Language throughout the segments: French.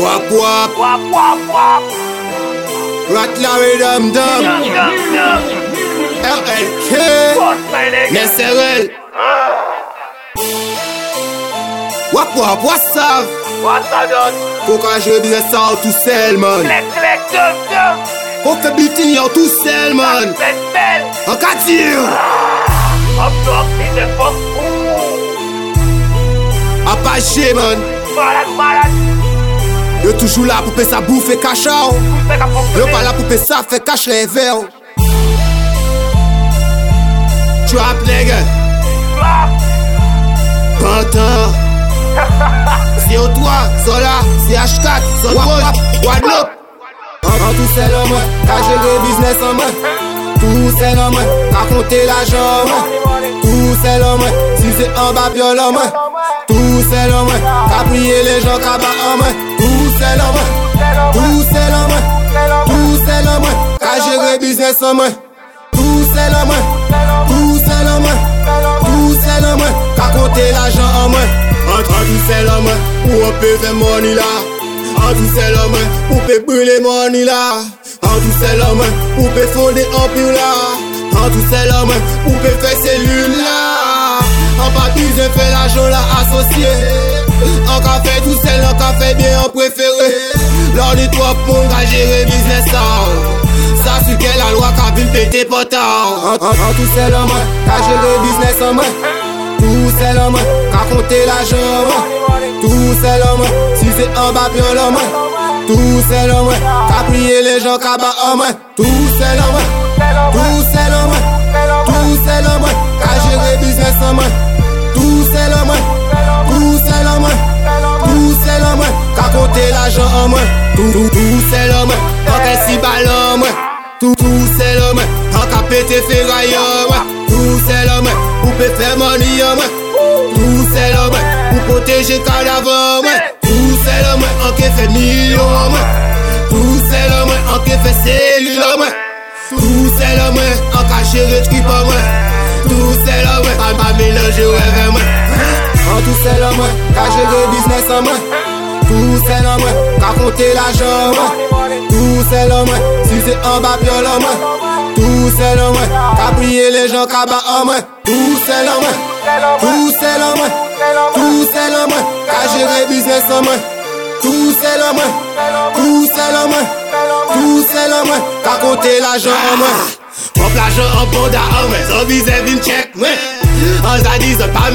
Wap wap. Wap wap wap. Rat la we dam dam. RLK Neserel Wap wap wasav Fou ka je bine sa ou tou sel man. Fou ke biti ou tou sel man. An ka dir Apache man. Malak malak Yo toujours là pour faire sa bouffe qu'à fuck. Yo pas là pour faire ça, fait cache les verres. Trap. C'est au toit, Zola, c'est H4, Zonwap, Guadeloupe. En tout c'est l'homme, t'as géré business en main. Tout c'est l'homme, t'as compté l'argent en main. Tout c'est l'homme, si c'est en bas, viol en main. Tout c'est l'homme, t'as prié les gens qu'à bas en main. Tout c'est l'homme, tout c'est l'homme, tout c'est l'homme, t'as géré business en main. Tout c'est l'homme, tout c'est l'homme, tout c'est l'homme, t'as compté l'argent en main. En tout c'est l'homme, où on peut faire money là. En tout c'est l'homme, où on peut brûler money là. En tout c'est l'homme, où on peut fonder empire là. En tout c'est l'homme, où on peut faire cellule là. En pas besoin En café tout seul, en café bien en préféré. Lors du trois mon gars gérer business ça. Ça quelle la loi qu'a vu péter potard. En, en, en tout c'est l'homme, qu'a géré business en main. Tout c'est l'homme, qu'a compté l'argent en. Tout c'est l'homme, si c'est en bas puis l'homme. Tout c'est l'homme, qu'a prié les gens qu'a bas en main. Tout c'est l'homme, tout c'est l'homme, tout Tou se lom, anke si balom Tou se lom, anka pete ferayom Tou se lom, ou pe fe moniyom Tou se lom, ou poteje kadavom Tou se lom, anke fe niyom Tou se lom, anke fe selilom Tou se lom, anka jere tripom Tou se lom, anpa melange ou evem An tou se lom, ka jere biznesom Tout c'est l'homme, pas mélanger l'homme, qu'a l'homme, compté l'argent? Tout c'est l'homme, si c'est en bas puis en main. Tout c'est l'homme, qu'a les gens qu'a bas en main. Tout c'est l'homme, tout c'est l'homme, tout c'est l'homme, qu'a business en main. Tout c'est l'homme, tout c'est l'homme, tout c'est l'homme, qu'a compté l'argent en main. Hop l'argent en en main, sans visée vin check, ouais. En ça dit, ça pas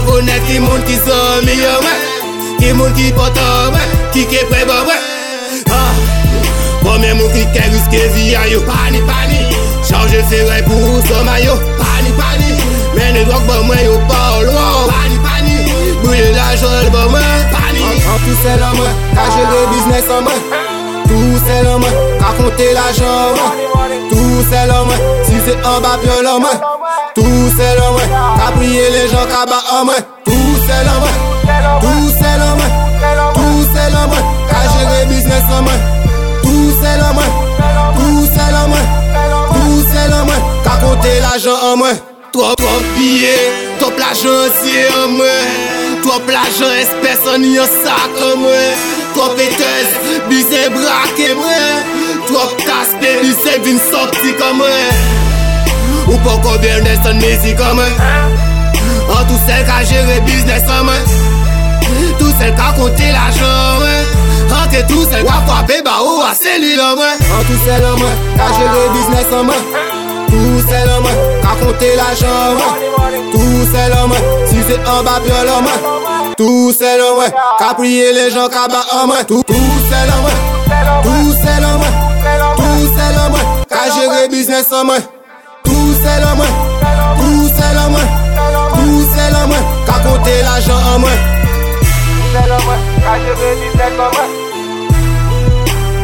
Avonet ki moun ki son mi yo mwen Ki moun ki potan mwen Ki ke preba mwen Pwome moun ki ke riske viya yo. Pani pani. Chanje se ray pou soma yo. Pani pani. Mene drok ba mwen yo pa ou lwa Pani pani. Bouye la jol ba mwen Pani. An tou sel an mwen Kaje le biznes an mwen Tou sel an mwen En main Qu'a compté l'argent en main Tout c'est l'homme Si c'est en bas puis l'homme Tout c'est l'homme Qu'a prié les gens qu'a bas en main Tout c'est l'homme Tout c'est l'homme Tout c'est l'homme Qu'a géré business en main tout c'est l'homme, tout c'est l'homme, tout c'est l'homme, qu'a compté l'argent en moi. Trop billets, trop l'argent aussi en moi. Trop l'argent espèce en y en sac en moi. Trop péteuse, bisé braqué moi. Trop casse bisé vin comme moi. Ou musique comme moi. En tout celle qu'a géré business en moi. Tout celle qu'a compté l'argent en moi. En que tout celle qu'a frappé bah ou moi. En tout c'est l'homme, qu'a géré business en moi. Tout c'est l'homme, qu'a compté l'argent en moi. Tout c'est l'homme, si en bas puis en main. Tout c'est l'homme, qu'a prié les gens qu'a bas en main. Tout, tout c'est l'homme, qu'a géré business en moi. Tout c'est l'homme, tout c'est l'homme, tout c'est l'homme, qu'a compté l'argent en moi. C'est l'homme, qu'a géré business en main.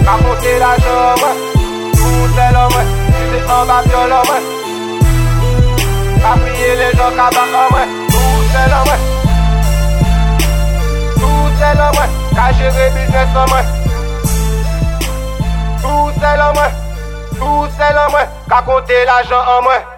Qu'a compté l'argent en main. Tout c'est l'homme, si c'est en bas puis l'homme. Qu'a prié les gens qu'a bas en main. Tout c'est l'homme. Tout c'est l'homme, qu'a géré business en main. Tout c'est chanel an mwen, ka konte la jan an mwen.